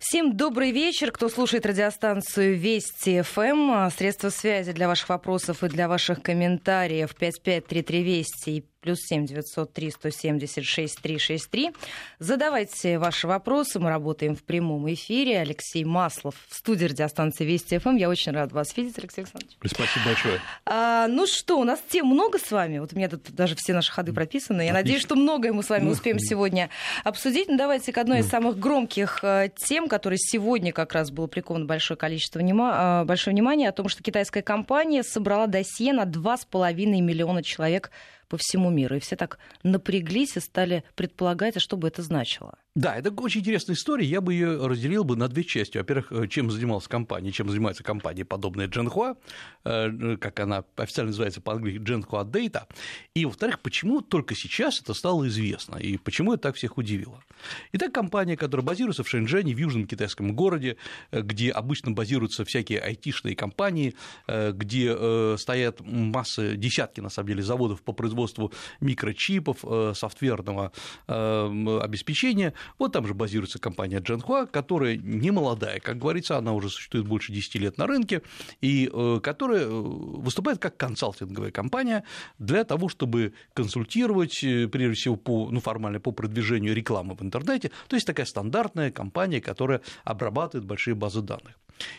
Всем добрый вечер, кто слушает радиостанцию Вести ФМ. Средства связи для ваших вопросов и для ваших комментариев 5533 Вести плюс семь девятьсот три сто семьдесят шесть три шесть три. Задавайте ваши вопросы, мы работаем в прямом эфире. Алексей Маслов в студии радиостанции Вести ФМ. Я очень рад вас видеть, Алексей Александрович. Спасибо большое. А, ну что, у нас тем много с вами. Вот у меня тут даже все наши ходы прописаны. Я Отлично. надеюсь, что многое мы с вами успеем сегодня обсудить. Ну, давайте к одной из самых громких э, тем, которой сегодня как раз было приковано большое количество внима... Э, большое внимание, о том, что китайская компания собрала досье на 2,5 миллиона человек по всему миру. И все так напряглись и стали предполагать, а что бы это значило. Да, это очень интересная история. Я бы ее разделил бы на две части. Во-первых, э, чем занималась компания, чем занимается компания, подобная Дженхуа, э, как она официально называется по-английски Дженхуа Data. И, во-вторых, почему только сейчас это стало известно, и почему это так всех удивило. Итак, компания, которая базируется в Шэньчжэне, в южном китайском городе, э, где обычно базируются всякие айтишные компании, где стоят массы, десятки, на самом деле, заводов по производству микрочипов, софтверного обеспечения – вот там же базируется компания Джанхуа, которая не молодая, как говорится, она уже существует больше 10 лет на рынке, и э, которая э, выступает как консалтинговая компания для того, чтобы консультировать, э, прежде всего, по, ну, формально по продвижению рекламы в интернете, то есть такая стандартная компания, которая обрабатывает большие базы данных.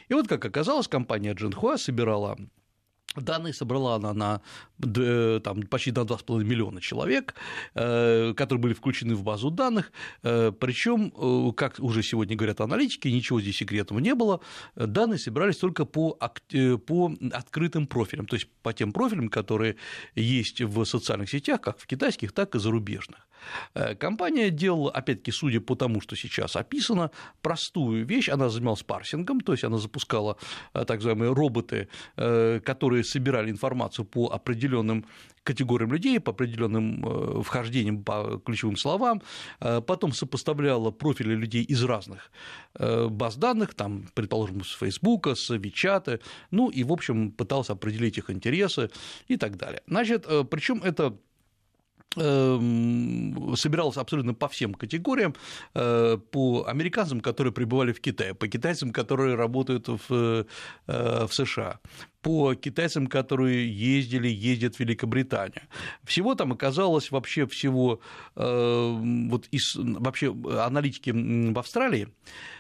И вот, как оказалось, компания Джинхуа собирала Данные собрала она на э, там, почти на 2,5 миллиона человек, э, которые были включены в базу данных. Э, Причем, как уже сегодня говорят аналитики, ничего здесь секретного не было. Данные собирались только по, по открытым профилям, то есть по тем профилям, которые есть в социальных сетях, как в китайских, так и зарубежных. Компания делала, опять-таки, судя по тому, что сейчас описано, простую вещь. Она занималась парсингом, то есть она запускала так называемые роботы, которые которые собирали информацию по определенным категориям людей, по определенным э, вхождениям по ключевым словам, э, потом сопоставляла профили людей из разных э, баз данных, там, предположим, с Фейсбука, с Вичата, ну и, в общем, пытался определить их интересы и так далее. Значит, причем это собиралась абсолютно по всем категориям, э, по американцам, которые пребывали в Китае, по китайцам, которые работают в, э, в США, по китайцам, которые ездили, ездят в Великобританию. Всего там оказалось вообще всего, э, вот из, вообще аналитики в Австралии, Э,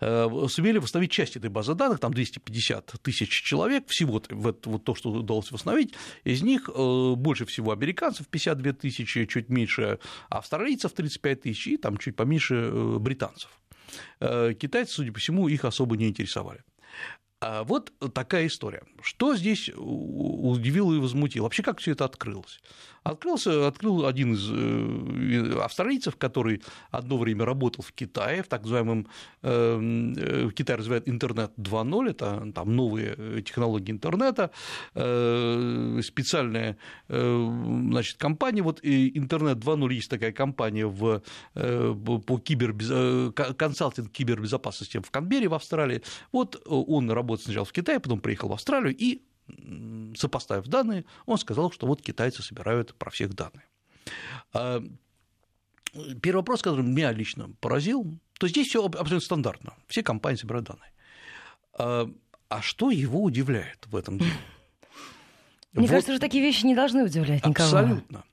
сумели восстановить часть этой базы данных, там 250 тысяч человек, всего вот, вот то, что удалось восстановить, из них э, больше всего американцев 52 тысячи, чуть меньше австралийцев 35 тысяч и там чуть поменьше э, британцев. Китайцы, судя по всему, их особо не интересовали. А вот такая история. Что здесь удивило и возмутило? Вообще, как все это открылось? Открылся, открыл один из э, австралийцев, который одно время работал в Китае, в так называемом, эм, э, в Китае развивает интернет 2.0, это там новые э, технологии интернета, специальная значит, компания, вот интернет 2.0 есть такая компания в, по кибербез... консалтинг кибербезопасности в Канберре в Австралии, вот он работал сначала в Китае, потом приехал в Австралию и сопоставив данные, он сказал, что вот китайцы собирают про всех данные. А, первый вопрос, который меня лично поразил, то здесь все абсолютно стандартно, все компании собирают данные. А, а что его удивляет в этом деле? Мне вот, кажется, что такие вещи не должны удивлять никого. Абсолютно.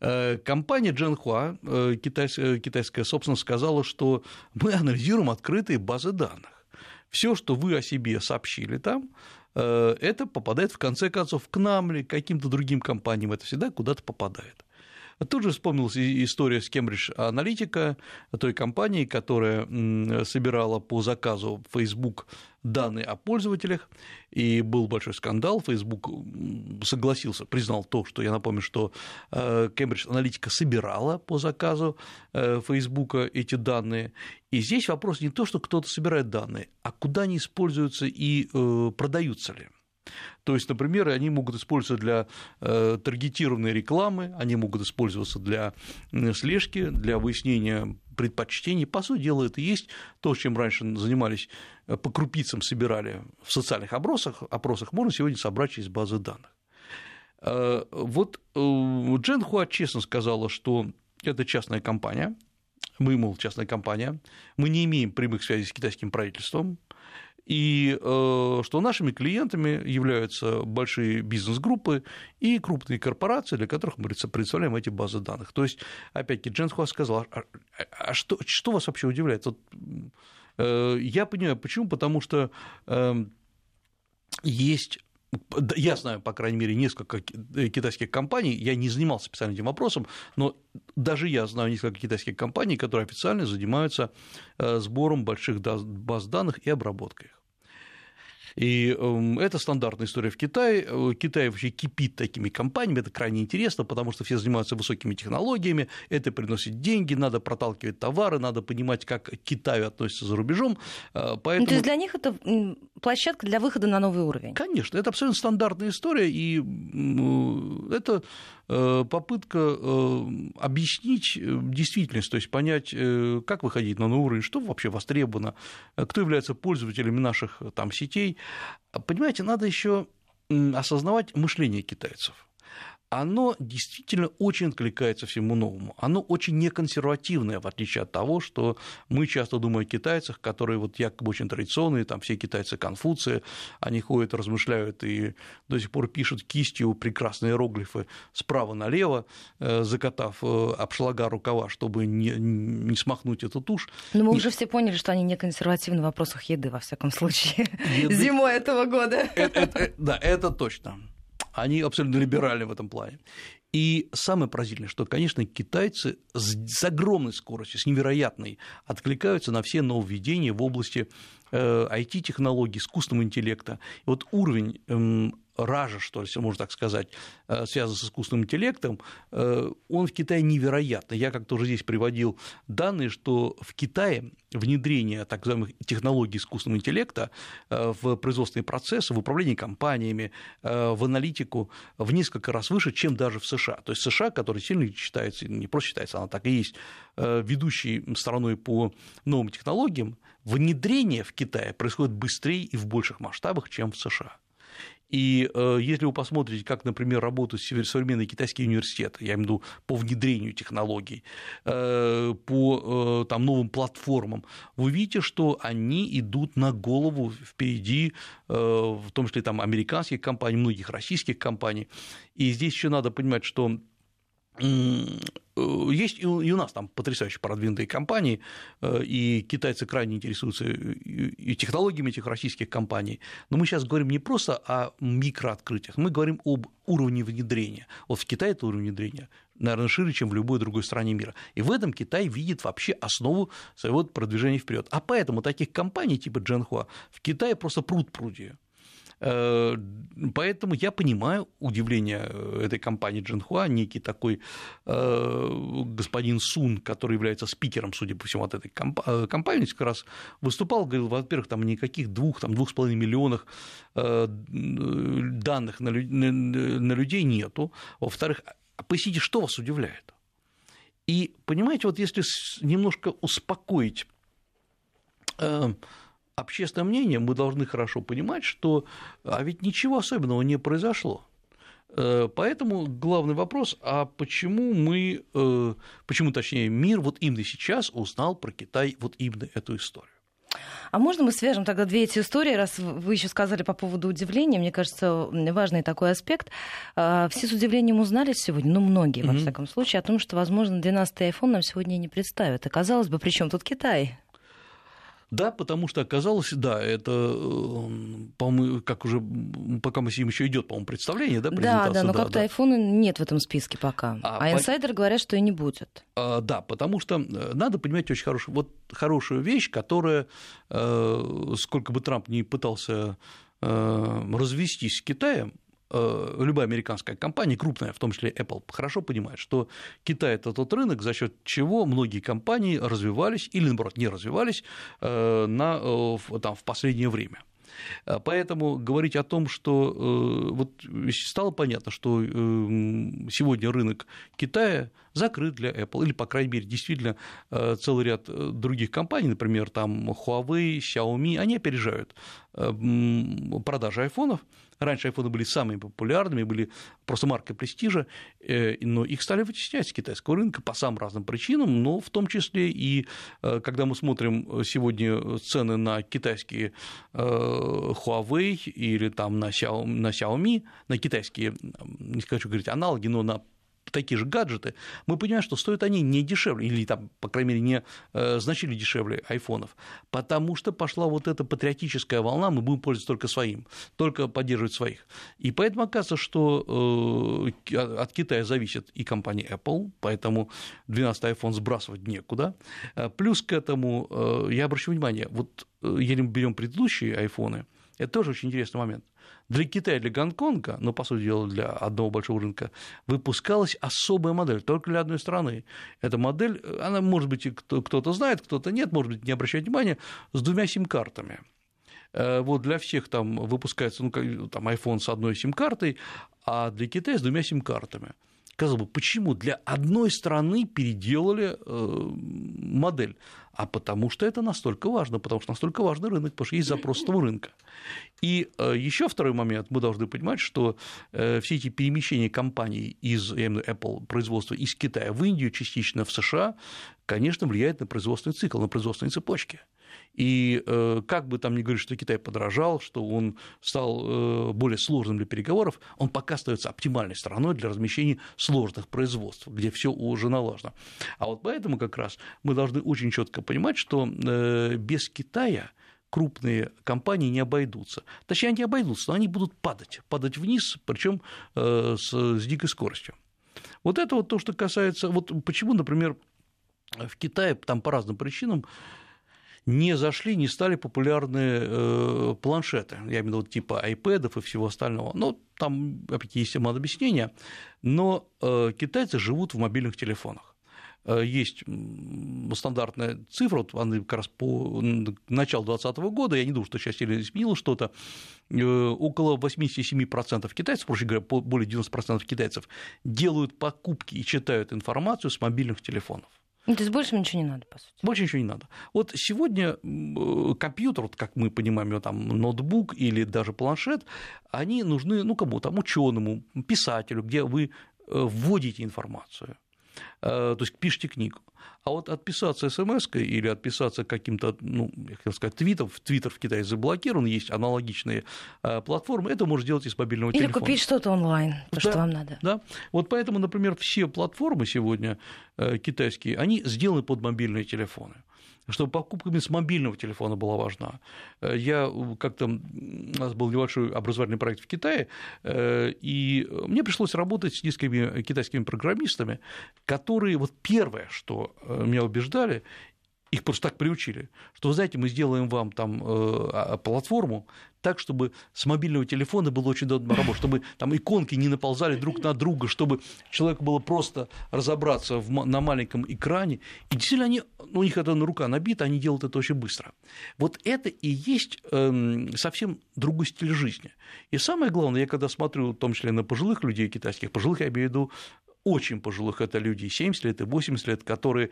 Э, компания Джанхуа, э, китайская, китайская собственно, сказала, что мы анализируем открытые базы данных. Все, что вы о себе сообщили там, Э, это попадает в конце концов к нам или к каким-то другим компаниям, это всегда куда-то попадает. Тут же вспомнилась история с Cambridge Analytica, той компании, которая собирала по заказу Facebook данные о пользователях, и был большой скандал, Facebook согласился, признал то, что я напомню, что э, Cambridge Analytica собирала по заказу э, Facebook эти данные, и здесь вопрос не то, что кто-то собирает данные, а куда они используются и э, продаются ли. То есть, например, они могут использоваться для э, таргетированной рекламы, они могут использоваться для слежки, для выяснения предпочтений. По сути дела, это и есть то, чем раньше занимались, э, по крупицам собирали в социальных опросах, опросах можно сегодня собрать через базы данных. Вот Джен Хуа честно сказала, что это частная компания, мы, мол, частная компания, мы не имеем прямых связей с китайским правительством, и э, что нашими клиентами являются большие бизнес-группы и крупные корпорации, для которых мы представляем эти базы данных. То есть, опять-таки, Джен Хуа сказал, а, а, а что, что вас вообще удивляет? Вот, э, я понимаю, почему, потому что э, есть я знаю, по крайней мере, несколько китайских компаний, я не занимался специально этим вопросом, но даже я знаю несколько китайских компаний, которые официально занимаются э, сбором больших баз данных и обработкой их. И эм, это стандартная история в Китае. Э, Китай вообще кипит такими компаниями, это крайне интересно, потому что все занимаются высокими технологиями, это приносит деньги, надо проталкивать товары, надо понимать, как к Китаю относятся за рубежом. Поэтому... Ну, то есть для них это площадка для выхода на новый уровень? Конечно, это абсолютно стандартная история, и это э, попытка э, объяснить действительность, то есть понять, как выходить на новый уровень, что вообще востребовано, кто является пользователями наших там, сетей, Понимаете, надо еще осознавать мышление китайцев оно действительно очень откликается всему новому. Оно очень неконсервативное, в отличие от того, что мы часто думаем о китайцах, которые вот якобы очень традиционные, там все китайцы Конфуции, они ходят, размышляют и до сих пор пишут кистью прекрасные иероглифы справа налево, э, закатав э, обшлага рукава, чтобы не, не смахнуть эту тушь. Но мы уже все поняли, что они не консервативны в вопросах еды, во всяком случае, еды... зимой этого года. Это, это, да, это точно они абсолютно либеральны в этом плане. И самое поразительное, что, конечно, китайцы с огромной скоростью, с невероятной, откликаются на все нововведения в области IT-технологий, э, искусственного интеллекта. И вот уровень эм, ража, что ли, можно так сказать, э, связан с искусственным интеллектом, э, он в Китае невероятный. Я как-то уже здесь приводил данные, что в Китае внедрение так называемых технологий искусственного интеллекта в производственные процессы, в управлении компаниями, в аналитику в несколько раз выше, чем даже в США. То есть США, который сильно считается, не просто считается, она так и есть ведущей страной по новым технологиям, внедрение в Китае происходит быстрее и в больших масштабах, чем в США. И э, если вы посмотрите, как, например, работают современные китайские университеты, я имею в виду по внедрению технологий, э, по э, там, новым платформам, вы видите, что они идут на голову впереди, в том числе там, американских компаний, многих российских компаний. И здесь еще надо понимать, что Э, есть и у нас там потрясающе продвинутые компании, э, и китайцы крайне интересуются и технологиями этих российских компаний. Но мы сейчас говорим не просто о микрооткрытиях, мы говорим об уровне внедрения. Вот в Китае это уровень внедрения, наверное, шире, чем в любой другой стране мира. И в этом Китай видит вообще основу своего продвижения вперед. А поэтому таких компаний типа Джанхуа в Китае просто пруд пруди. Э, поэтому я понимаю удивление э, этой компании Джинхуа, некий такой э, господин Сун, который является спикером, судя по всему, от этой компании, как раз выступал, говорил, во-первых, там никаких двух, там двух с половиной миллионов данных на людей нету, во-вторых, а поясните, что вас удивляет? И понимаете, вот если немножко успокоить общественное мнение, мы должны хорошо понимать, что а ведь ничего особенного не произошло. Э, поэтому главный вопрос, а почему мы, э, почему точнее мир вот именно сейчас узнал про Китай вот именно эту историю? А можно мы свяжем тогда две эти истории, раз вы еще сказали по поводу удивления, мне кажется, важный такой аспект. А, все с удивлением узнали сегодня, ну, многие, во всяком случае, о том, что, возможно, 12-й iPhone нам сегодня не представят. И, казалось бы, при чем тут Китай? Да, потому что оказалось, да, это, по-моему, как уже, пока мы с ним еще идет, по-моему, представление, да, презентация. Да, да, но да, как-то да. айфона нет в этом списке пока. А, а инсайдеры по... говорят, что и не будет. А, да, потому что э, надо понимать очень хорошую, вот хорошую вещь, которая, э, сколько бы Трамп не пытался э, развестись с Китаем, любая американская компания, крупная, в том числе Apple, хорошо понимает, что Китай – это тот рынок, за счет чего многие компании развивались или, наоборот, не развивались э, на, э, там, в последнее время. Поэтому говорить о том, что вот стало понятно, что сегодня рынок Китая закрыт для Apple, или, по крайней мере, действительно целый ряд других компаний, например, там Huawei, Xiaomi, они опережают продажи айфонов, Раньше айфоны были самыми популярными, были просто маркой престижа, э, но их стали вытеснять с китайского рынка по самым разным причинам, но в том числе и э, когда мы смотрим сегодня цены на китайские э, Huawei или там на Xiaomi, на китайские, не хочу говорить аналоги, но на такие же гаджеты, мы понимаем, что стоят они не дешевле, или там, по крайней мере, не э, значительно дешевле айфонов, потому что пошла вот эта патриотическая волна, мы будем пользоваться только своим, только поддерживать своих. И поэтому оказывается, что э, от Китая зависит и компания Apple, поэтому 12-й iPhone сбрасывать некуда. Э, плюс к этому, э, я обращу внимание, вот э, если мы берем предыдущие айфоны, это тоже очень интересный момент – для Китая, для Гонконга, но, по сути дела, для одного большого рынка, выпускалась особая модель, только для одной страны. Эта модель, она, может быть, кто-то знает, кто-то нет, может быть, не обращает внимания, с двумя сим-картами. Э, вот для всех там выпускается ну, там, iPhone с одной сим-картой, а для Китая с двумя сим-картами. Казалось бы, почему для одной страны переделали э, модель? А потому что это настолько важно, потому что настолько важный рынок, потому что есть запрос этого рынка. И э, еще второй момент, мы должны понимать, что э, все эти перемещения компаний из Apple производства из Китая в Индию, частично в США, конечно, влияет на производственный цикл, на производственные цепочки. И э, как бы там ни говорили, что Китай подорожал, что он стал э, более сложным для переговоров, он пока остается оптимальной страной для размещения сложных производств, где все уже налажено. А вот поэтому как раз мы должны очень четко понимать, что э, без Китая крупные компании не обойдутся. Точнее, они обойдутся, но они будут падать, падать вниз, причем с, с дикой скоростью. Вот это вот то, что касается, вот почему, например, в Китае там по разным причинам не зашли, не стали популярны э, планшеты, я имею в виду типа iPad и всего остального. Ну, там, опять есть много объяснения, но э, китайцы живут в мобильных телефонах э, есть стандартная цифра, вот она как раз по началу 2020 года, я не думаю, что сейчас сильно изменилось что-то, около 87% китайцев, проще говоря, более 90% китайцев делают покупки и читают информацию с мобильных телефонов. Ну, то есть больше ничего не надо, по сути. Больше ничего не надо. Вот сегодня компьютер, вот как мы понимаем, там ноутбук или даже планшет, они нужны, ну, кому там, ученому, писателю, где вы э, вводите информацию. Э, то есть пишите книгу. А вот отписаться смс или отписаться каким-то, ну, я хотел сказать, твитом, твиттер в Китае заблокирован, есть аналогичные э, платформы, это можно сделать из мобильного или телефона. Или купить что-то онлайн, то, да, что вам надо. Да, вот поэтому, например, все платформы сегодня китайские, они сделаны под мобильные телефоны чтобы покупка с мобильного телефона была важна. Э, я как-то, у нас был небольшой образовательный проект в Китае, э, и мне пришлось работать с несколькими китайскими программистами, которые вот первое, что э, меня убеждали, их просто так приучили, что, вы знаете, мы сделаем вам там а, платформу, так, чтобы с мобильного телефона было очень удобно работать, чтобы там иконки не наползали друг на друга, чтобы человеку было просто разобраться в, на маленьком экране. И действительно, они, ну, у них это рука набита, они делают это очень быстро. Вот это и есть э, совсем другой стиль жизни. И самое главное, я когда смотрю, в том числе на пожилых людей китайских, пожилых я имею в виду очень пожилых, это люди 70 лет и 80 лет, которые,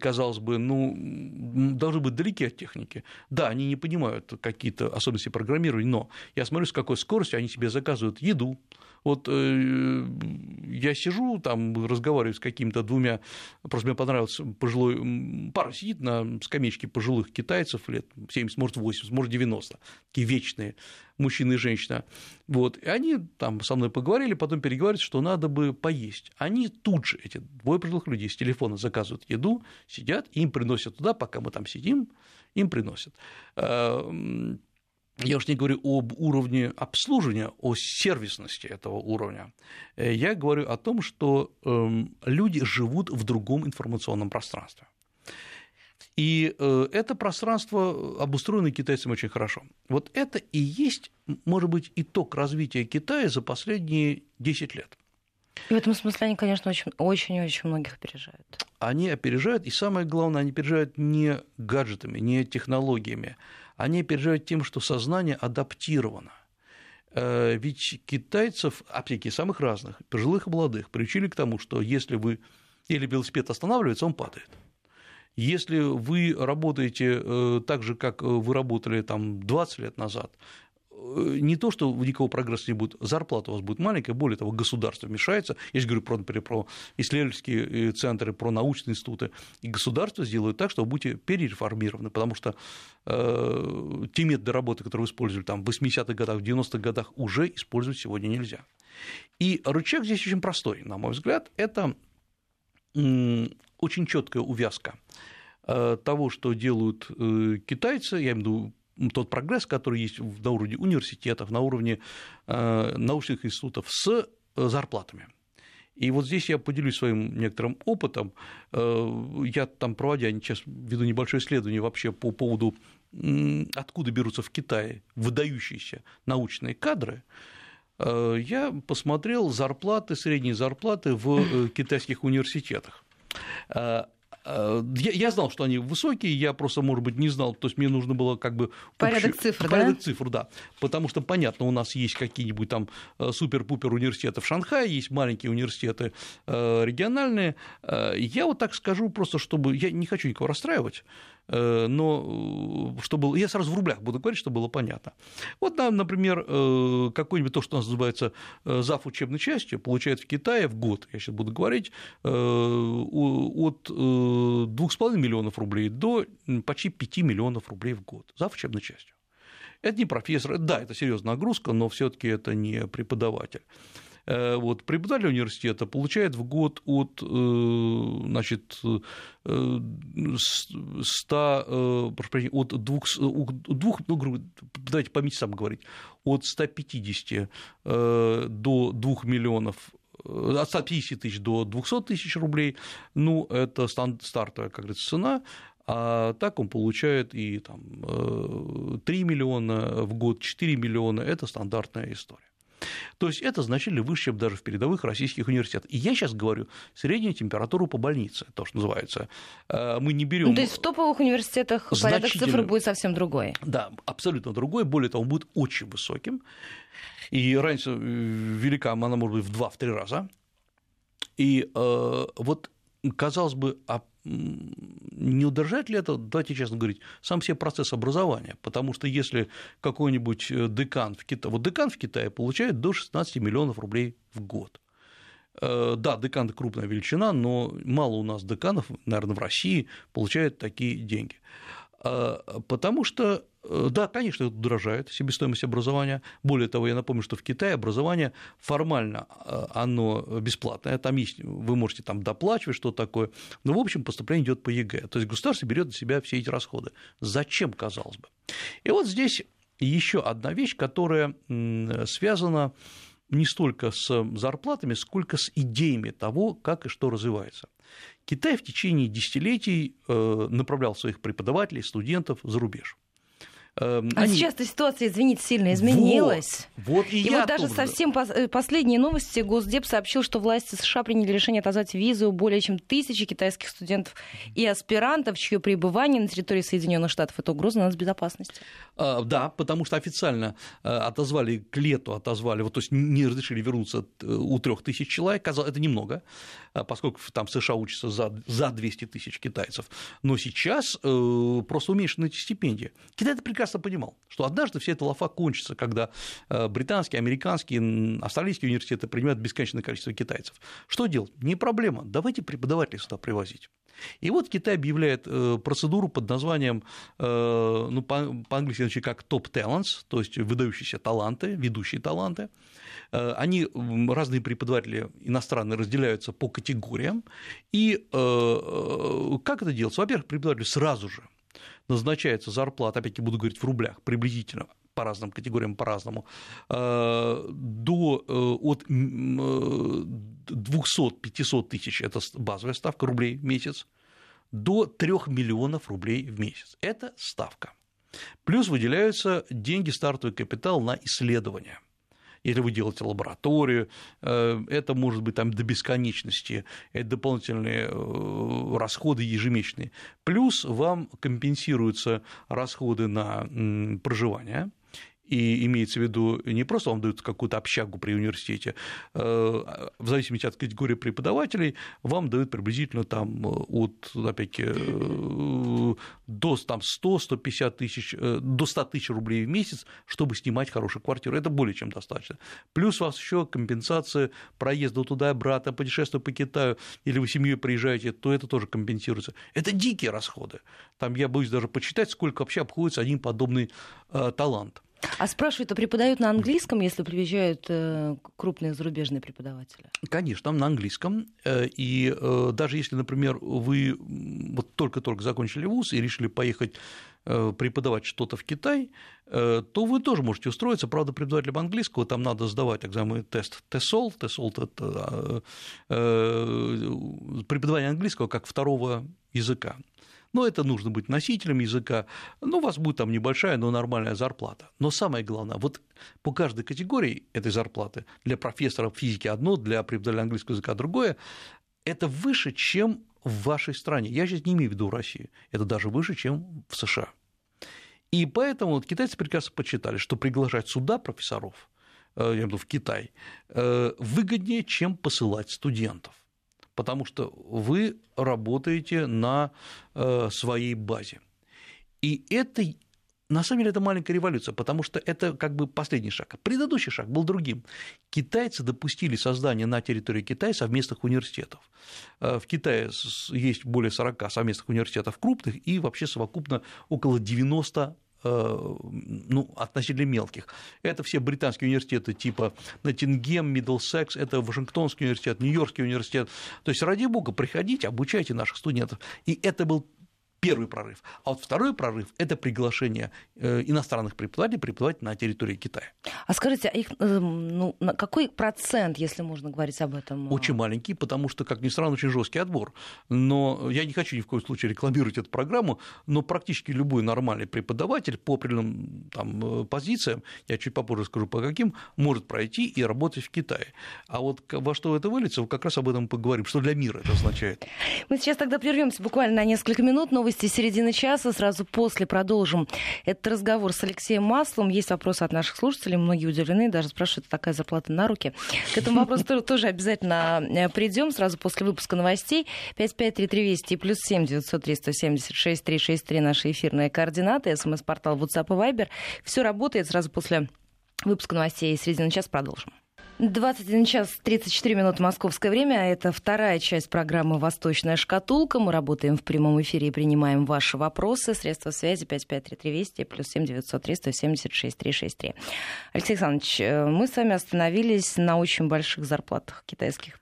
казалось бы, ну, должны быть далеки от техники. Да, они не понимают какие-то особенности программирования, но я смотрю, с какой скоростью они себе заказывают еду, вот э, я сижу, там разговариваю с какими-то двумя, просто мне понравилось, пожилой, пара сидит на скамеечке пожилых китайцев лет 70, может 80, может 90, такие вечные мужчина и женщина. Вот, и они там со мной поговорили, потом переговорили, что надо бы поесть. Они тут же, эти двое пожилых людей, с телефона заказывают еду, сидят, им приносят туда, пока мы там сидим, им приносят. Я уж не говорю об уровне обслуживания, о сервисности этого уровня. Э, я говорю о том, что эм, люди живут в другом информационном пространстве. И э, это пространство обустроено китайцам очень хорошо. Вот это и есть, может быть, итог развития Китая за последние 10 лет. И в этом смысле они, конечно, очень-очень многих опережают. Они опережают, и самое главное, они опережают не гаджетами, не технологиями, они опережают тем, что сознание адаптировано. Э, ведь китайцев, аптеки самых разных, пожилых и молодых, приучили к тому, что если вы или велосипед останавливается, он падает. Если вы работаете э, так же, как вы работали там, 20 лет назад, Э, не то, что никакого прогресса не будет, зарплата у вас будет маленькая, более того, государство вмешается. Я же говорю, про, например, про исследовательские э, центры, про научные институты. И государство сделает так, что вы будете перереформированы, потому что э, те методы работы, которые вы использовали там, в 80-х годах, в 90-х годах, уже использовать сегодня нельзя. И рычаг здесь очень простой, на мой взгляд, это очень четкая увязка э, того, что делают китайцы, я имею в виду тот прогресс, который есть на уровне университетов, на уровне э, научных институтов с э, зарплатами. И вот здесь я поделюсь своим некоторым опытом. Э, я там, проводя сейчас веду небольшое исследование вообще по поводу, откуда берутся в Китае выдающиеся научные кадры, я посмотрел зарплаты, средние зарплаты в китайских университетах. Э, я, я знал, что они высокие, я просто, может быть, не знал, то есть мне нужно было как бы... Порядок общий... цифр, Порядок да? цифр, да. Потому что, понятно, у нас есть какие-нибудь там э, супер-пупер университеры в Шанхае, есть маленькие университеты э, региональные. Я вот так скажу просто, чтобы... Я не хочу никого расстраивать, но э, чтобы я сразу в рублях буду говорить, чтобы было понятно. Вот, например, э, какой-нибудь то, что у нас называется зав. учебной частью, получает в Китае в год, я сейчас буду говорить, от 2,5 миллионов рублей до почти 5 миллионов рублей в год, зав. учебной частью. Это не профессор, да, это серьезная нагрузка, но все-таки это не преподаватель. Э, вот, преподаватель университета получает в год от, э, значит, 100, э, прошу от 2, двух, ну, давайте по месяцам говорить, от 150 до 2 миллионов от 150 тысяч до 200 тысяч рублей, ну, это стартовая, как говорится, цена, а так он получает и там, 3 миллиона в год, 4 миллиона, это стандартная история. То есть это значительно выше, чем даже в передовых российских университетах. И я сейчас говорю среднюю температуру по больнице, то, что называется. Э, мы не берем. Ну, то есть в топовых университетах порядок цифр будет совсем другой. Да, абсолютно другой. Более того, он будет очень высоким. И разница э, велика, она может быть в два-три раза. И э, вот, казалось бы, а не удержать ли это, давайте честно говорить, сам себе процесс образования, потому что если какой-нибудь э, декан в Китае, вот декан в Китае получает до 16 миллионов рублей в год. Э, да, декан – крупная величина, но мало у нас деканов, наверное, в России получают такие деньги. Э, потому что да, конечно, это удорожает себестоимость образования. Более того, я напомню, что в Китае образование формально э, оно бесплатное, там есть, вы можете там доплачивать, что такое, но в общем поступление идет по ЕГЭ. То есть государство берет на себя все эти расходы. Зачем, казалось бы? И вот здесь еще одна вещь, которая связана не столько с зарплатами, сколько с идеями того, как и что развивается. Китай в течение десятилетий э, направлял своих преподавателей, студентов за рубеж. Эм, а они... сейчас-то ситуация, извините, сильно изменилась. Вот, вот и, и я вот даже тоже... совсем э, последние новости Госдеп сообщил, что власти США приняли решение отозвать визу более чем тысячи китайских студентов и аспирантов, чье пребывание на территории Соединенных Штатов это угроза на безопасности. А, да, потому что официально э, отозвали к лету, отозвали, вот, то есть не разрешили вернуться э, у трех тысяч человек, это немного, поскольку там США учатся за, за 200 тысяч китайцев, но сейчас просто уменьшены эти стипендии. Китай это прекрасно прекрасно понимал, что однажды вся эта лафа кончится, когда э, британские, американские, австралийские университеты принимают бесконечное количество китайцев. Что делать? Не проблема, давайте преподавателей сюда привозить. И вот Китай объявляет э, процедуру под названием, э, ну, по-английски значит, как топ talents, то есть выдающиеся таланты, ведущие таланты. Они, разные преподаватели иностранные, разделяются по категориям. И как это делается? Во-первых, преподавателю сразу же назначается зарплата, опять-таки буду говорить в рублях, приблизительно, по разным категориям по-разному, э, до, э, от 200-500 э, тысяч – это базовая ставка рублей в месяц, до 3 миллионов рублей в месяц. Это ставка. Плюс выделяются деньги, стартовый капитал на исследования если вы делаете лабораторию, э, это может быть там до бесконечности, это дополнительные э, расходы ежемесячные. Плюс вам компенсируются расходы на проживание, и имеется в виду не просто вам дают какую-то общагу при университете, в зависимости от категории преподавателей, вам дают приблизительно там от, опять до там, 100-150 тысяч, до 100 тысяч рублей в месяц, чтобы снимать хорошую квартиру. Это более чем достаточно. Плюс у вас еще компенсация проезда туда и обратно, путешествия по Китаю, или вы семьей приезжаете, то это тоже компенсируется. Это дикие расходы. Там я боюсь даже почитать, сколько вообще обходится один подобный э, талант. А спрашивают, а преподают на английском, если приезжают э, крупные зарубежные преподаватели? Конечно, на английском. Э, и э, даже если, например, вы вот только-только закончили вуз и решили поехать преподавать что-то в Китай, то вы тоже можете устроиться. Правда, преподавателем английского там надо сдавать экзамен тест TESOL. TESOL – это преподавание английского как второго языка но это нужно быть носителем языка, ну, у вас будет там небольшая, но нормальная зарплата. Но самое главное, вот по каждой категории этой зарплаты, для профессора физики одно, для преподавателя английского языка другое, это выше, чем в вашей стране. Я сейчас не имею в виду в России, это даже выше, чем в США. И поэтому вот китайцы прекрасно почитали, что приглашать сюда профессоров, э, я имею в виду в Китай, э, выгоднее, чем посылать студентов потому что вы работаете на э, своей базе. И это на самом деле это маленькая революция, потому что это как бы последний шаг. Предыдущий шаг был другим. Китайцы допустили создание на территории Китая совместных университетов. Э, в Китае есть более 40 совместных университетов крупных и вообще совокупно около 90 Э, ну, относительно мелких. Это все британские университеты типа Ноттингем, Миддлсекс, это Вашингтонский университет, Нью-Йоркский университет. То есть, ради бога, приходите, обучайте наших студентов. И это был первый прорыв. А вот второй прорыв – это приглашение э, иностранных преподавателей преподавать на территории Китая. А скажите, а их, э, ну, какой процент, если можно говорить об этом? Очень маленький, потому что, как ни странно, очень жесткий отбор. Но я не хочу ни в коем случае рекламировать эту программу, но практически любой нормальный преподаватель по определенным там, э, позициям, я чуть попозже скажу по каким, может пройти и работать в Китае. А вот во что это выльется, как раз об этом поговорим, что для мира это означает. Мы сейчас тогда прервемся буквально на несколько минут. Новости Новости середины часа. Сразу после продолжим этот разговор с Алексеем Маслом. Есть вопросы от наших слушателей. Многие удивлены, даже спрашивают, такая зарплата на руки. К этому вопросу тоже обязательно э, придем сразу после выпуска новостей. 553320 и плюс 7 903 176 363 наши эфирные координаты. СМС-портал WhatsApp и Viber. Все работает сразу после выпуска новостей. Середина час продолжим. 21 час 34 минуты московское время. Это вторая часть программы «Восточная шкатулка». Мы работаем в прямом эфире и принимаем ваши вопросы. Средства связи 553320 плюс 7 903 176 363. Алексей Александрович, э, мы с вами остановились на очень больших зарплатах китайских.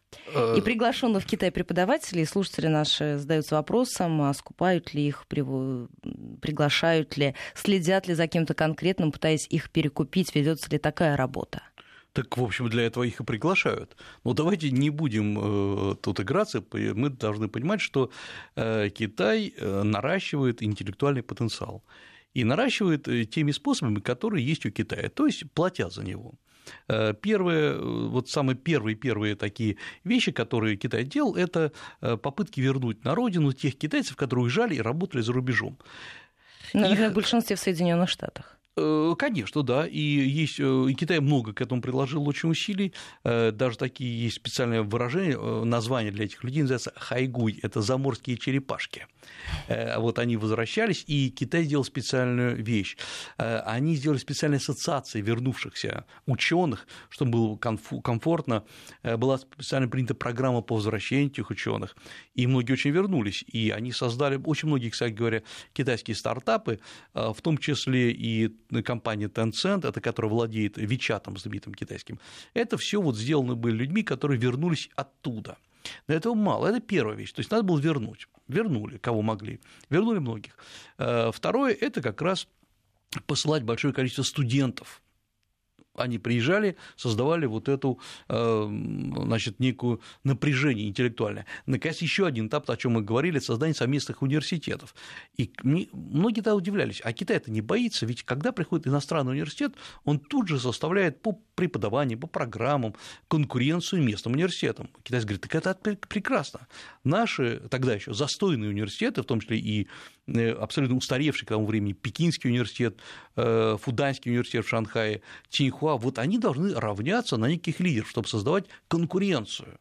И приглашенных в Китай преподавателей, слушатели наши задаются вопросом, а скупают ли их, приглашают ли, следят ли за кем-то конкретным, пытаясь их перекупить, ведется ли такая работа? Так, в общем, для этого их и приглашают. Но давайте не будем э, тут играться. Мы должны понимать, что э, Китай э, наращивает интеллектуальный потенциал. И наращивает теми способами, которые есть у Китая, то есть платя за него. Первые, вот самые первые первые такие вещи, которые Китай делал, это попытки вернуть на родину тех китайцев, которые уезжали и работали за рубежом. Наверное, Их... в большинстве в Соединенных Штатах. Э, конечно, да, и есть, э, и Китай много к этому приложил очень усилий, э, даже такие есть специальные выражения, название для этих людей называется хайгуй, это заморские черепашки. Вот они возвращались, и Китай сделал специальную вещь. Они сделали специальные ассоциации вернувшихся ученых, чтобы было комфортно. Была специально принята программа по возвращению этих ученых, и многие очень вернулись, и они создали, очень многие, кстати говоря, китайские стартапы, в том числе и компания Tencent, это которая владеет Вичатом знаменитым китайским, это все вот сделано были людьми, которые вернулись оттуда. Но этого мало, это первая вещь, то есть надо было вернуть, вернули, кого могли, вернули многих. Э, второе – это как раз посылать большое количество студентов они приезжали, создавали вот эту, э, значит, некую напряжение интеллектуальное. Наконец, еще один этап, о чем мы говорили, создание совместных университетов. И многие тогда удивлялись, а Китай это не боится, ведь когда приходит иностранный университет, он тут же составляет по преподаванию, по программам конкуренцию местным университетам. Китай говорит, так это прекрасно. Наши тогда еще застойные университеты, в том числе и абсолютно устаревший к тому времени Пекинский университет, Фуданский университет в Шанхае, Тиньхуа, вот они должны равняться на неких лидеров, чтобы создавать конкуренцию.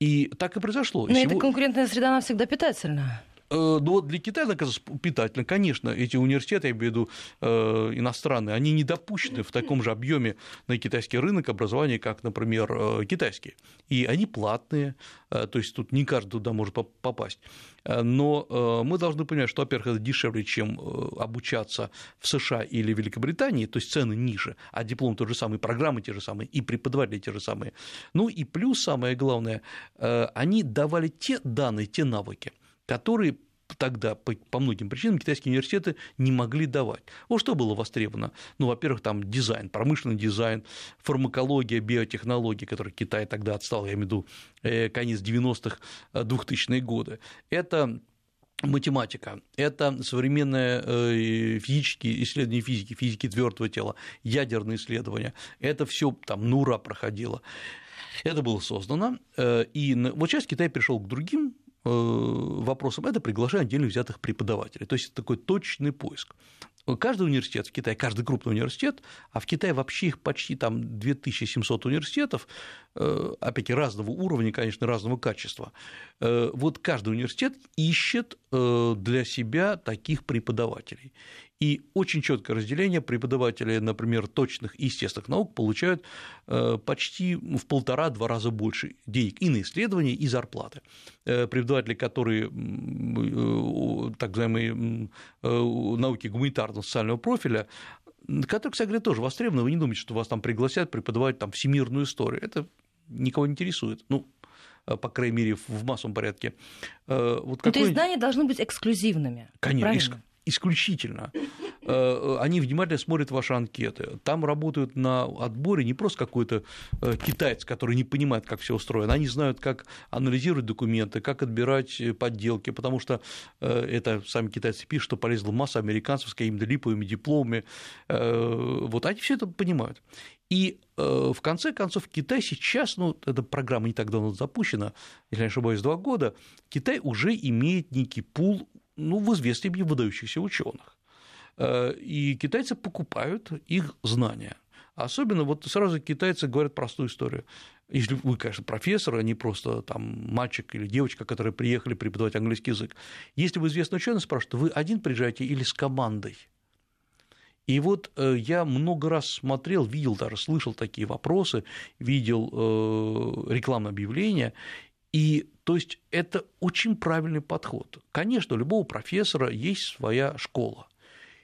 И так и произошло. Но Сего... эта конкурентная среда, она всегда питательна. Э, ну вот для Китая это питательно. Конечно, эти университеты, я имею в виду э, иностранные, они не допущены в таком же объеме на китайский рынок образования, как, например, э, китайские. И они платные, то есть тут не каждый туда может попасть. Но мы должны понимать, что, во-первых, это дешевле, чем обучаться в США или Великобритании, то есть цены ниже, а диплом тот же самый, программы те же самые, и преподаватели те же самые. Ну и плюс, самое главное, они давали те данные, те навыки, которые тогда по, многим причинам китайские университеты не могли давать. Вот что было востребовано? Ну, во-первых, там дизайн, промышленный дизайн, фармакология, биотехнологии, которые Китай тогда отстал, я имею в виду э, конец 90-х, 2000-е годы. Это математика, это современные э, физические исследования физики, физики твердого тела, ядерные исследования, это все там Нура проходило. Это было создано, э, и вот сейчас Китай пришел к другим Э, вопросом, это приглашение отдельно взятых преподавателей. То есть это такой точный поиск. Каждый университет в Китае, каждый крупный университет, а в Китае вообще их почти там 2700 университетов, э, опять-таки разного уровня, конечно, разного качества, э, вот каждый университет ищет для себя таких преподавателей. И очень четкое разделение преподаватели, например, точных и естественных наук получают э, почти в полтора-два раза больше денег и на исследования, и зарплаты. Э, преподаватели, которые э, так называемые науки гуманитарно-социального профиля, которые, кстати говоря, тоже востребованы, вы не думаете, что вас там пригласят преподавать там всемирную историю, это никого не интересует. Ну, по крайней мере, в массовом порядке. Вот какой... То есть знания должны быть эксклюзивными. Конечно, исключительно. Э, они внимательно смотрят ваши анкеты. Там работают на отборе не просто какой-то э, китаец, который не понимает, как все устроено. Они знают, как анализировать документы, как отбирать подделки, потому что э, это сами китайцы пишут, что полезла масса американцев с какими-то липовыми дипломами. Вот они все это понимают. И в конце концов Китай сейчас, ну, эта программа не так давно запущена, если не ошибаюсь, два года, Китай уже имеет некий пул ну, в известной мне выдающихся ученых. Э, и китайцы покупают их знания. Особенно вот сразу китайцы говорят простую историю. Если вы, конечно, профессор, а не просто там мальчик или девочка, которые приехали преподавать английский язык. Если вы известный ученый, спрашивают, вы один приезжаете или с командой? И вот э, я много раз смотрел, видел даже, слышал такие вопросы, видел э, рекламное объявление, и то есть это очень правильный подход. Конечно, у любого профессора есть своя школа.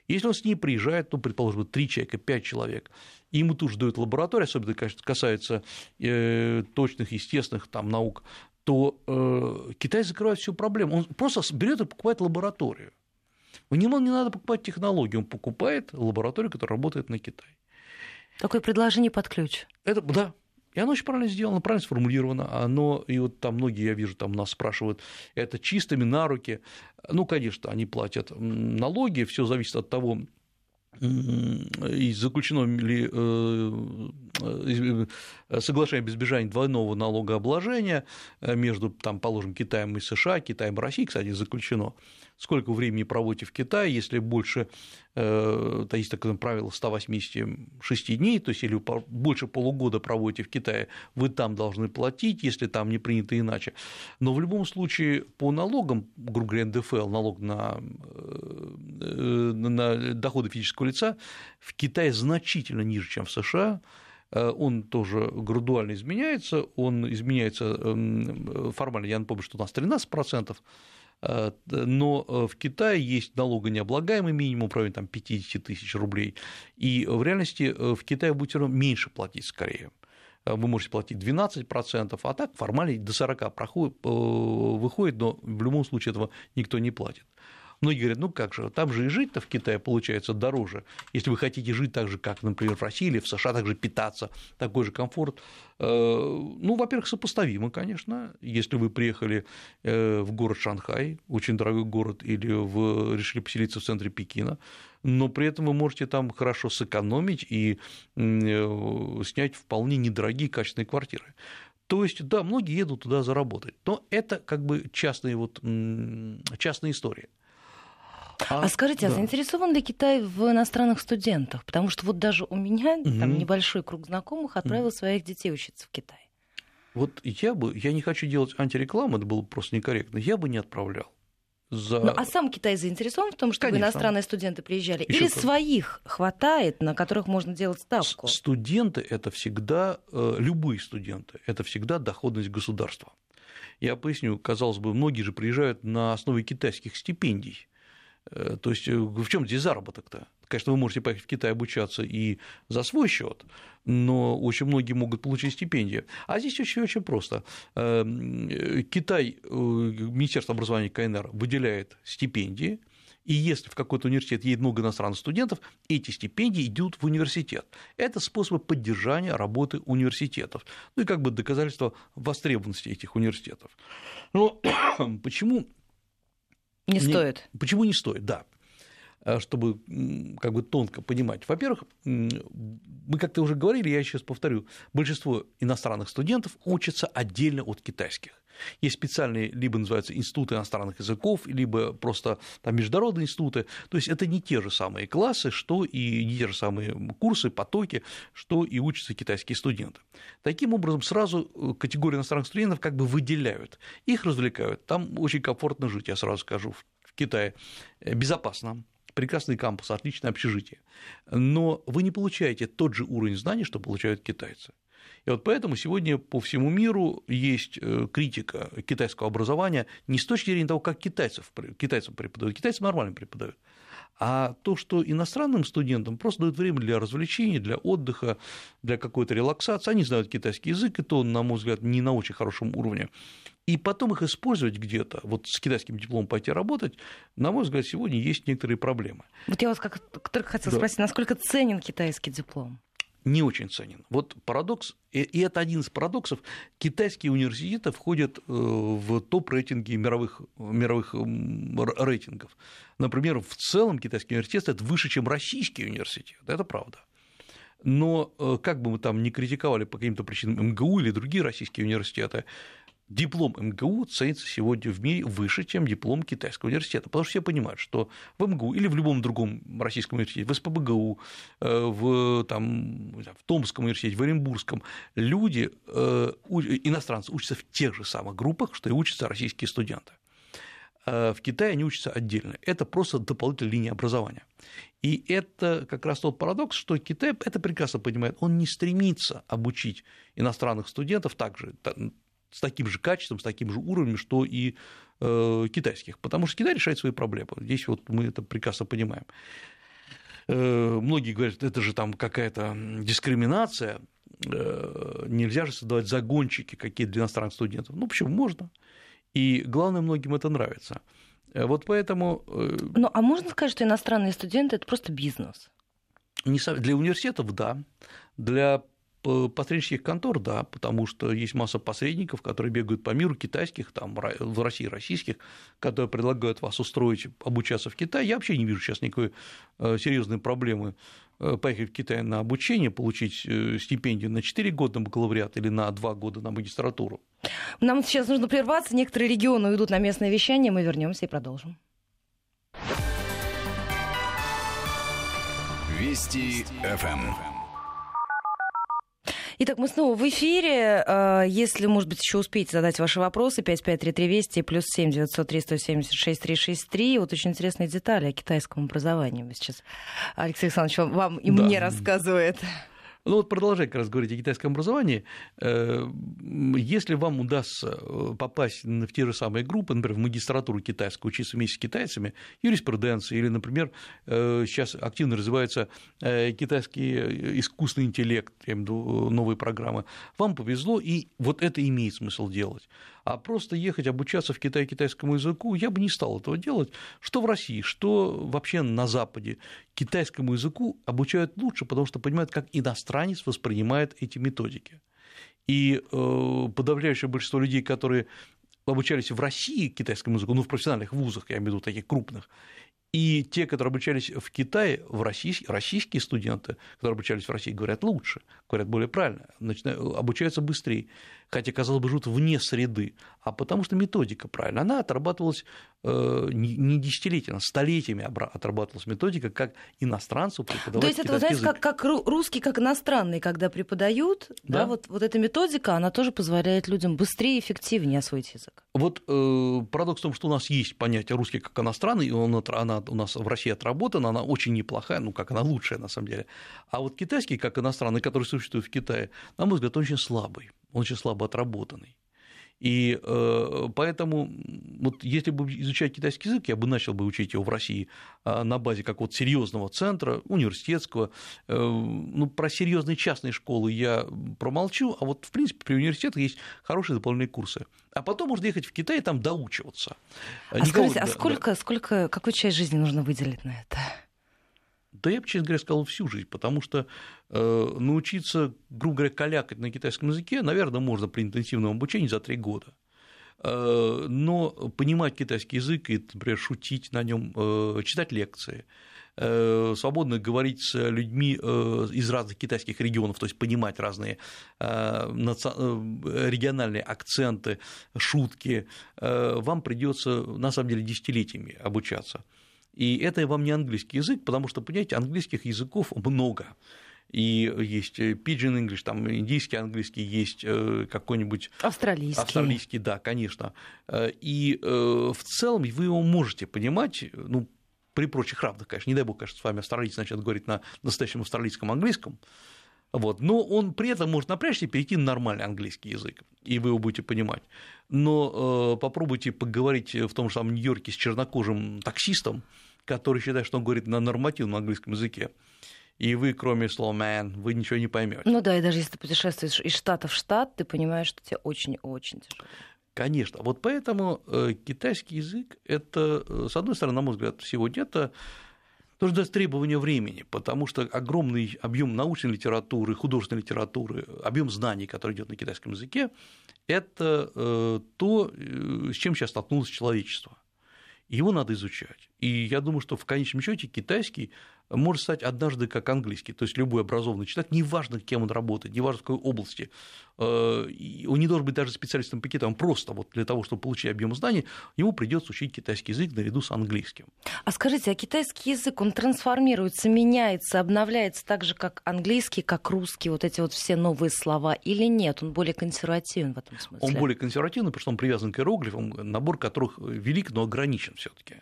Если он с ней приезжает, ну, предположим, три человека, пять человек, и ему тут же дают лабораторию, особенно, конечно, касается э, точных, естественных там, наук, то э, Китай закрывает всю проблему. Он просто берет и покупает лабораторию. У него не надо покупать технологию, он покупает лабораторию, которая работает на Китай. Такое предложение под ключ. Это, да, и оно очень правильно сделано, правильно сформулировано. Оно, и вот там многие, я вижу, там нас спрашивают, это чистыми на руки. Ну, конечно, они платят налоги, все зависит от того, и заключено ли э, э, соглашение об избежании двойного налогообложения между, там, положим, Китаем и США, Китаем и Россией, кстати, заключено сколько времени проводите в Китае, если больше, э, то есть такое правило 186 дней, то есть или больше полугода проводите в Китае, вы там должны платить, если там не принято иначе. Но в любом случае по налогам, грубо говоря, НДФЛ, налог на, э, на доходы физического лица, в Китае значительно ниже, чем в США, э, он тоже градуально изменяется, он изменяется эм, формально, я напомню, что у нас 13%, Э, но э, в Китае есть налогонеоблагаемый минимум районе там, 50 тысяч рублей, и в реальности э, в Китае будете меньше платить скорее вы можете платить 12%, а так формально до 40% проходит, выходит, но в любом случае этого никто не платит. Многие говорят, ну как же, там же и жить-то в Китае получается дороже. Если вы хотите жить так же, как, например, в России или в США, также питаться, такой же комфорт. Э, ну, во-первых, сопоставимо, конечно. Если вы приехали э, в город Шанхай, очень дорогой город, или в... решили поселиться в центре Пекина, но при этом вы можете там хорошо сэкономить и э, снять вполне недорогие качественные квартиры. То есть, да, многие едут туда заработать, но это как бы частные, вот, частные истории. А, а скажите, а да. а заинтересован ли Китай в иностранных студентах? Потому что вот даже у меня угу. там небольшой круг знакомых отправил угу. своих детей учиться в Китай. Вот я бы, я не хочу делать антирекламу, это было просто некорректно, я бы не отправлял. За... Ну, а сам Китай заинтересован в том, чтобы Конечно. иностранные студенты приезжали? Еще Или как... своих хватает, на которых можно делать ставку? Студенты это всегда, э, любые студенты, это всегда доходность государства. Я поясню, казалось бы, многие же приезжают на основе китайских стипендий. Э, то есть э, в чем здесь заработок-то? Конечно, вы можете поехать в Китай обучаться и за свой счет, но очень многие могут получить стипендии. А здесь очень-очень просто. Эм, Китай, э, Министерство образования КНР выделяет стипендии, и если в какой-то университет едет много иностранных студентов, эти стипендии идут в университет. Это способ поддержания работы университетов. Ну и как бы доказательство востребованности этих университетов. Но почему не, не стоит? Почему не стоит, да. Э, чтобы как бы тонко понимать. Во-первых, мы как-то уже говорили, я сейчас повторю, большинство иностранных студентов учатся отдельно от китайских. Есть специальные, либо называются институты иностранных языков, либо просто там международные институты. То есть это не те же самые классы, что и не те же самые курсы, потоки, что и учатся китайские студенты. Таким образом, сразу э, категорию иностранных студентов как бы выделяют, их развлекают. Там очень комфортно жить, я сразу скажу, в Китае э, безопасно, прекрасный кампус, отличное общежитие, но вы не получаете тот же уровень знаний, что получают китайцы. И вот поэтому сегодня по всему миру есть э, критика китайского образования не с точки зрения того, как китайцев, китайцам преподают, китайцам нормально преподают, а то, что иностранным студентам просто дают время для развлечений, для отдыха, для какой-то релаксации, они знают китайский язык, и то на мой взгляд, не на очень хорошем уровне, и потом их использовать где-то, вот с китайским дипломом пойти работать, на мой взгляд, сегодня есть некоторые проблемы. Вот я вас как только хотела да. спросить, насколько ценен китайский диплом? не очень ценен. Вот парадокс, и это один из парадоксов, китайские университеты входят э, в топ-рейтинги мировых, мировых рейтингов. Например, в целом китайский университет это выше, чем российский университет, это правда. Но э, как бы мы там ни критиковали по каким-то причинам МГУ или другие российские университеты, диплом МГУ ценится сегодня в мире выше, чем диплом китайского университета, потому что все понимают, что в МГУ или в любом другом российском университете, в СПБГУ, э, в, там, в Томском университете, в Оренбургском, люди, э, иностранцы учатся в тех же самых группах, что и учатся российские студенты. Э, в Китае они учатся отдельно. Это просто дополнительная линия образования. И это как раз тот парадокс, что Китай это прекрасно понимает, он не стремится обучить иностранных студентов также с таким же качеством, с таким же уровнем, что и э, китайских, потому что Китай решает свои проблемы. Здесь вот мы это прекрасно понимаем. Э, многие говорят, это же там какая-то дискриминация, э, нельзя же создавать загончики какие-то для иностранных студентов. Ну, почему можно? И главное, многим это нравится. Вот поэтому... Ну, а можно сказать, что иностранные студенты – это просто бизнес? Не, для университетов – да. Для посреднических контор, да, потому что есть масса посредников, которые бегают по миру, китайских, там, в России российских, которые предлагают вас устроить, обучаться в Китае. Я вообще не вижу сейчас никакой э, серьезной проблемы э, поехать в Китай на обучение, получить э, стипендию на 4 года на бакалавриат или на 2 года на магистратуру. Нам сейчас нужно прерваться. Некоторые регионы уйдут на местное вещание. Мы вернемся и продолжим. Вести ФМ. Итак, мы снова в эфире. А, если, может быть, еще успеете задать ваши вопросы, 553320 плюс 7 903 176 363. Вот очень интересные детали о китайском образовании. Сейчас Алексей Александрович вам и да. мне рассказывает. Ну вот продолжая как раз говорить о китайском образовании, э, если вам удастся э, попасть в те же самые группы, например, в магистратуру китайскую, учиться вместе с китайцами, юриспруденции, или, например, э, сейчас активно развивается китайский искусственный интеллект, я имею в виду новые программы, вам повезло, и вот это имеет смысл делать а просто ехать обучаться в Китае китайскому языку, я бы не стал этого делать. Что в России, что вообще на Западе. Китайскому языку обучают лучше, потому что понимают, как иностранец воспринимает эти методики. И э, подавляющее большинство людей, которые обучались в России китайскому языку, ну, в профессиональных вузах, я имею в виду таких крупных, и те, которые обучались в Китае, в российские, российские студенты, которые обучались в России, говорят лучше, говорят более правильно, начинают, обучаются быстрее, хотя, казалось бы, живут вне среды, а потому что методика правильная. Она отрабатывалась не десятилетиями, а столетиями отрабатывалась методика, как иностранцу преподавать То есть это, знаете, как, как русский, как иностранный, когда преподают, да, да вот, вот эта методика, она тоже позволяет людям быстрее и эффективнее освоить язык. Вот э, парадокс в том, что у нас есть понятие русский как иностранный, и он, она у нас в России отработана, она очень неплохая, ну как она лучшая на самом деле. А вот китайский как иностранный, который существует в Китае, на мой взгляд, он очень слабый, он очень слабо отработанный. И э, поэтому, вот если бы изучать китайский язык, я бы начал бы учить его в России а, на базе какого-то серьезного центра, университетского. Э, ну, про серьезные частные школы я промолчу, а вот, в принципе, при университетах есть хорошие дополнительные курсы. А потом можно ехать в Китай и там доучиваться. А Никого... скажите, а сколько, да. сколько, какую часть жизни нужно выделить на это? Да я бы, честно говоря, сказал всю жизнь, потому что э, научиться, грубо говоря, калякать на китайском языке, наверное, можно при интенсивном обучении за три года. Э, но понимать китайский язык и, например, шутить на нем, э, читать лекции, э, свободно говорить с людьми из разных китайских регионов, то есть понимать разные региональные акценты, шутки, вам придется на самом деле десятилетиями обучаться. И это вам не английский язык, потому что, понимаете, английских языков много. И есть pidgin English, там индийский английский, есть э, какой-нибудь... Австралийский. Австралийский, да, конечно. Э, и э, в целом вы его можете понимать, ну, при прочих равных, конечно, не дай бог, конечно, с вами австралиец начнет говорить на настоящем австралийском английском, вот. Но он при этом может напрячься и перейти на нормальный английский язык, и вы его будете понимать. Но э, попробуйте поговорить в том же самом Нью-Йорке с чернокожим таксистом, который считает, что он говорит на нормативном английском языке, и вы, кроме слова man, вы ничего не поймете. Ну да, и даже если ты путешествуешь из штата в штат, ты понимаешь, что тебе очень-очень тяжело. Конечно. Вот поэтому э, китайский язык это, э, с одной стороны, на мой взгляд, сегодня это тоже требование времени, потому что огромный объем научной литературы, художественной литературы, объем знаний, который идет на китайском языке, это э, то, э, с чем сейчас столкнулось человечество. Его надо изучать. И я думаю, что в конечном счете китайский может стать однажды как английский. То есть любой образованный человек, неважно, кем он работает, неважно, в какой области, э, он не должен быть даже специалистом по Китаю, он просто вот для того, чтобы получить объем знаний, ему придется учить китайский язык наряду с английским. А скажите, а китайский язык, он трансформируется, меняется, обновляется так же, как английский, как русский, вот эти вот все новые слова, или нет? Он более консервативен в этом смысле? Он более консервативный, потому что он привязан к иероглифам, набор которых велик, но ограничен все таки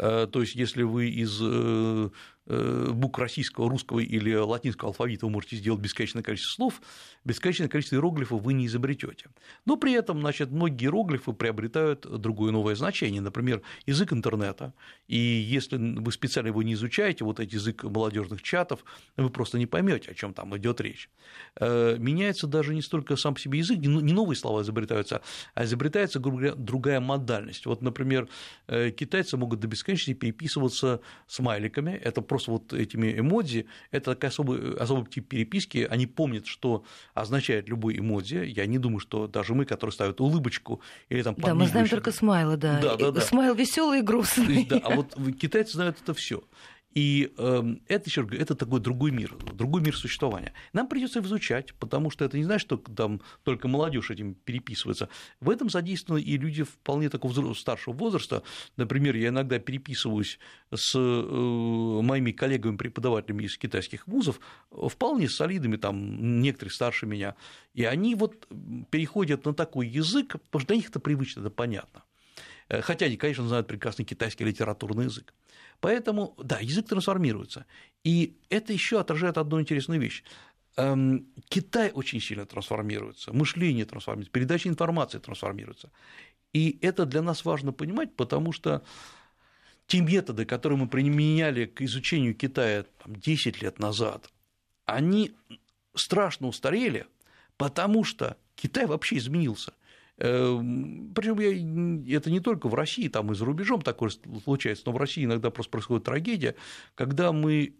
Э, то есть, если вы из Э, букв российского, русского или латинского алфавита вы можете сделать бесконечное количество слов, бесконечное количество иероглифов вы не изобретете. Но при этом, значит, многие иероглифы приобретают другое новое значение, например, язык интернета. И если вы специально его не изучаете, вот этот язык молодежных чатов, вы просто не поймете, о чем там идет речь. Э, меняется даже не столько сам по себе язык, не новые слова изобретаются, а изобретается другая модальность. Вот, например, э, китайцы могут до бесконечности переписываться смайликами, это просто вот этими эмодзи, это такой особый, особый тип переписки, они помнят, что означает любой эмодзи, я не думаю, что даже мы, которые ставят улыбочку или там Да, мы знаем только смайлы, да, да, да, да. смайл веселый и грустный. Есть, да, а вот китайцы знают это все. И эм, это еще это такой другой мир, другой мир существования. Нам придется изучать, потому что это не значит, что там только молодежь этим переписывается. В этом задействованы и люди вполне такого старшего возраста. Например, я иногда переписываюсь с э, моими коллегами-преподавателями из китайских вузов, вполне солидными, там некоторые старше меня, и они вот переходят на такой язык, потому что для них это привычно, это понятно. Э, хотя они, конечно, знают прекрасный китайский литературный язык. Поэтому, да, язык трансформируется. И это еще отражает одну интересную вещь. Эм, Китай очень сильно трансформируется, мышление трансформируется, передача информации трансформируется. И это для нас важно понимать, потому что те методы, которые мы применяли к изучению Китая там, 10 лет назад, они страшно устарели, потому что Китай вообще изменился. Эм, Причем это не только в России, там и за рубежом такое случается, но в России иногда просто происходит трагедия, когда мы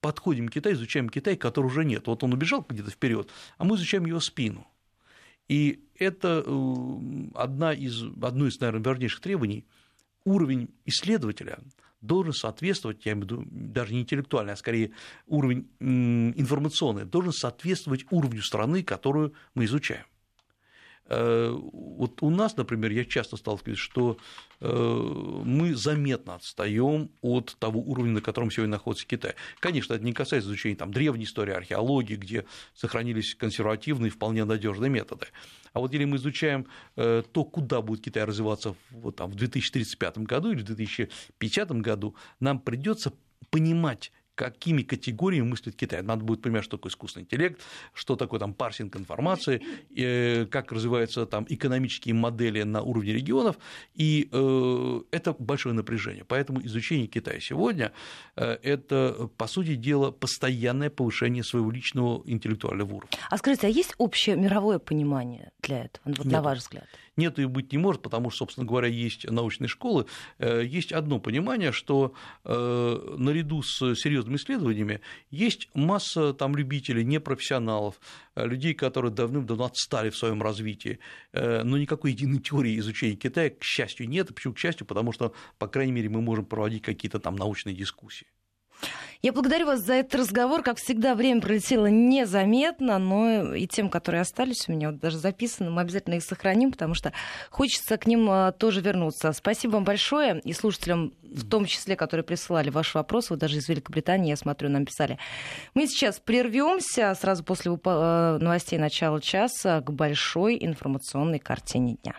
подходим к Китаю, изучаем Китай, который уже нет. Вот он убежал где-то вперед, а мы изучаем его спину. И это э, одна из, одно из, наверное, важнейших требований. Уровень исследователя должен соответствовать, я имею в виду даже не интеллектуальный, а скорее уровень информационный, должен соответствовать уровню страны, которую мы изучаем. Вот у нас, например, я часто сталкиваюсь, что мы заметно отстаем от того уровня, на котором сегодня находится Китай. Конечно, это не касается изучения там, древней истории, археологии, где сохранились консервативные, вполне надежные методы. А вот если мы изучаем то, куда будет Китай развиваться вот, там, в 2035 году или в 2050 году, нам придется понимать какими категориями мыслит Китай. Надо будет понимать, что такое искусственный интеллект, что такое там парсинг информации, э, как развиваются там экономические модели на уровне регионов, и э, это большое напряжение. Поэтому изучение Китая сегодня э, – это, по сути дела, постоянное повышение своего личного интеллектуального уровня. А скажите, а есть общее мировое понимание для этого, вот, на ваш взгляд? Нет и быть не может, потому что, собственно говоря, есть научные школы, есть одно понимание, что наряду с серьезными исследованиями, есть масса там любителей, непрофессионалов, э, людей, которые давным-давно отстали в своем развитии, э, но никакой единой теории изучения Китая, к счастью, нет. Почему к счастью? Потому что, по крайней мере, мы можем проводить какие-то там научные дискуссии. Я благодарю вас за этот разговор. Как всегда, время пролетело незаметно, но и тем, которые остались у меня, вот даже записаны, мы обязательно их сохраним, потому что хочется к ним а, тоже вернуться. Спасибо вам большое и слушателям, в том числе, которые присылали ваши вопросы, вот даже из Великобритании, я смотрю, нам писали. Мы сейчас прервемся сразу после а, новостей начала часа к большой информационной картине дня.